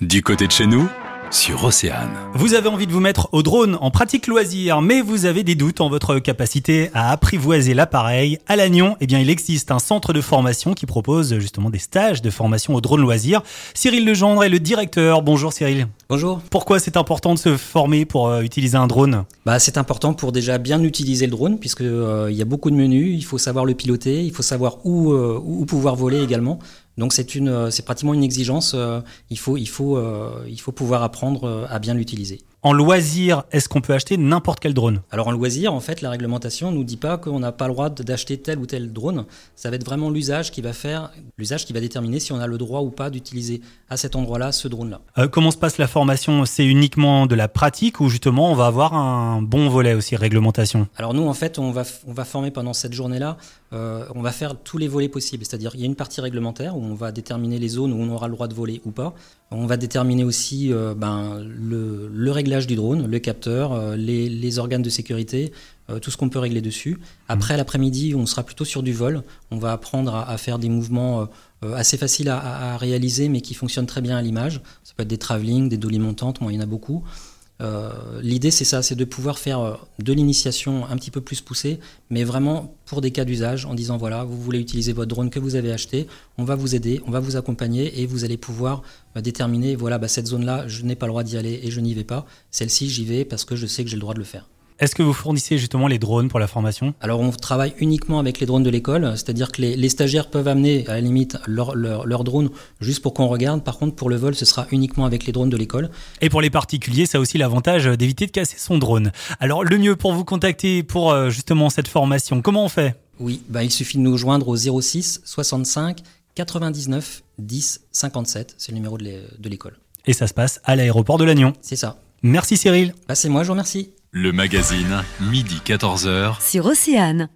Du côté de chez nous, sur Océane. Vous avez envie de vous mettre au drone en pratique loisir, mais vous avez des doutes en votre capacité à apprivoiser l'appareil. À Lannion, eh bien, il existe un centre de formation qui propose justement des stages de formation au drone loisir. Cyril Legendre est le directeur. Bonjour Cyril. Bonjour. Pourquoi c'est important de se former pour euh, utiliser un drone? Bah, c'est important pour déjà bien utiliser le drone, puisque euh, y a beaucoup de menus, il faut savoir le piloter, il faut savoir où, euh, où pouvoir voler également. Donc c'est une, c'est pratiquement une exigence. il faut, il faut, il faut pouvoir apprendre à bien l'utiliser. En loisir, est-ce qu'on peut acheter n'importe quel drone? Alors en loisir, en fait, la réglementation nous dit pas qu'on n'a pas le droit d'acheter tel ou tel drone. Ça va être vraiment l'usage qui va faire, l'usage qui va déterminer si on a le droit ou pas d'utiliser à cet endroit-là ce drone-là. Comment se passe la formation C'est uniquement de la pratique ou justement on va avoir un bon volet aussi réglementation? Alors nous, en fait, on va, on va former pendant cette journée-là, euh, on va faire tous les volets possibles. C'est-à-dire, il y a une partie réglementaire où on va déterminer les zones où on aura le droit de voler ou pas. On va déterminer aussi euh, ben, le, le réglage du drone, le capteur, euh, les, les organes de sécurité, tout ce qu'on peut régler dessus. Après, l'après-midi, on sera plutôt sur du vol. On va apprendre à, à faire des mouvements assez faciles à, réaliser, mais qui fonctionnent très bien à l'image. Ça peut être des travelling, des dolly montantes, moi, il y en a beaucoup. Euh, L'idée, c'est ça, c'est de pouvoir faire euh, de l'initiation un petit peu plus poussée, mais vraiment pour des cas d'usage, en disant voilà, vous voulez utiliser votre drone que vous avez acheté, on va vous aider, on va vous accompagner et vous allez pouvoir euh, déterminer voilà, bah, cette zone-là, je n'ai pas le droit d'y aller et je n'y vais pas. Celle-ci, j'y vais parce que je sais que j'ai le droit de le faire. Est-ce que vous fournissez justement les drones pour la formation? Alors on travaille uniquement avec les drones de l'école, c'est-à-dire que les, les stagiaires peuvent amener à la limite leur, leur, leur drone juste pour qu'on regarde. Par contre, pour le vol, ce sera uniquement avec les drones de l'école. Et pour les particuliers, ça a aussi l'avantage d'éviter de casser son drone. Alors le mieux pour vous contacter pour euh, justement cette formation, comment on fait? Oui, bah, il suffit de nous joindre au 06 65 99 10 57, c'est le numéro de l'é- de l'école. Et ça se passe à l'aéroport de Lannion. C'est ça. Merci Cyril. Bah, c'est moi, je vous remercie. Le magazine, midi 14h. sur Océane.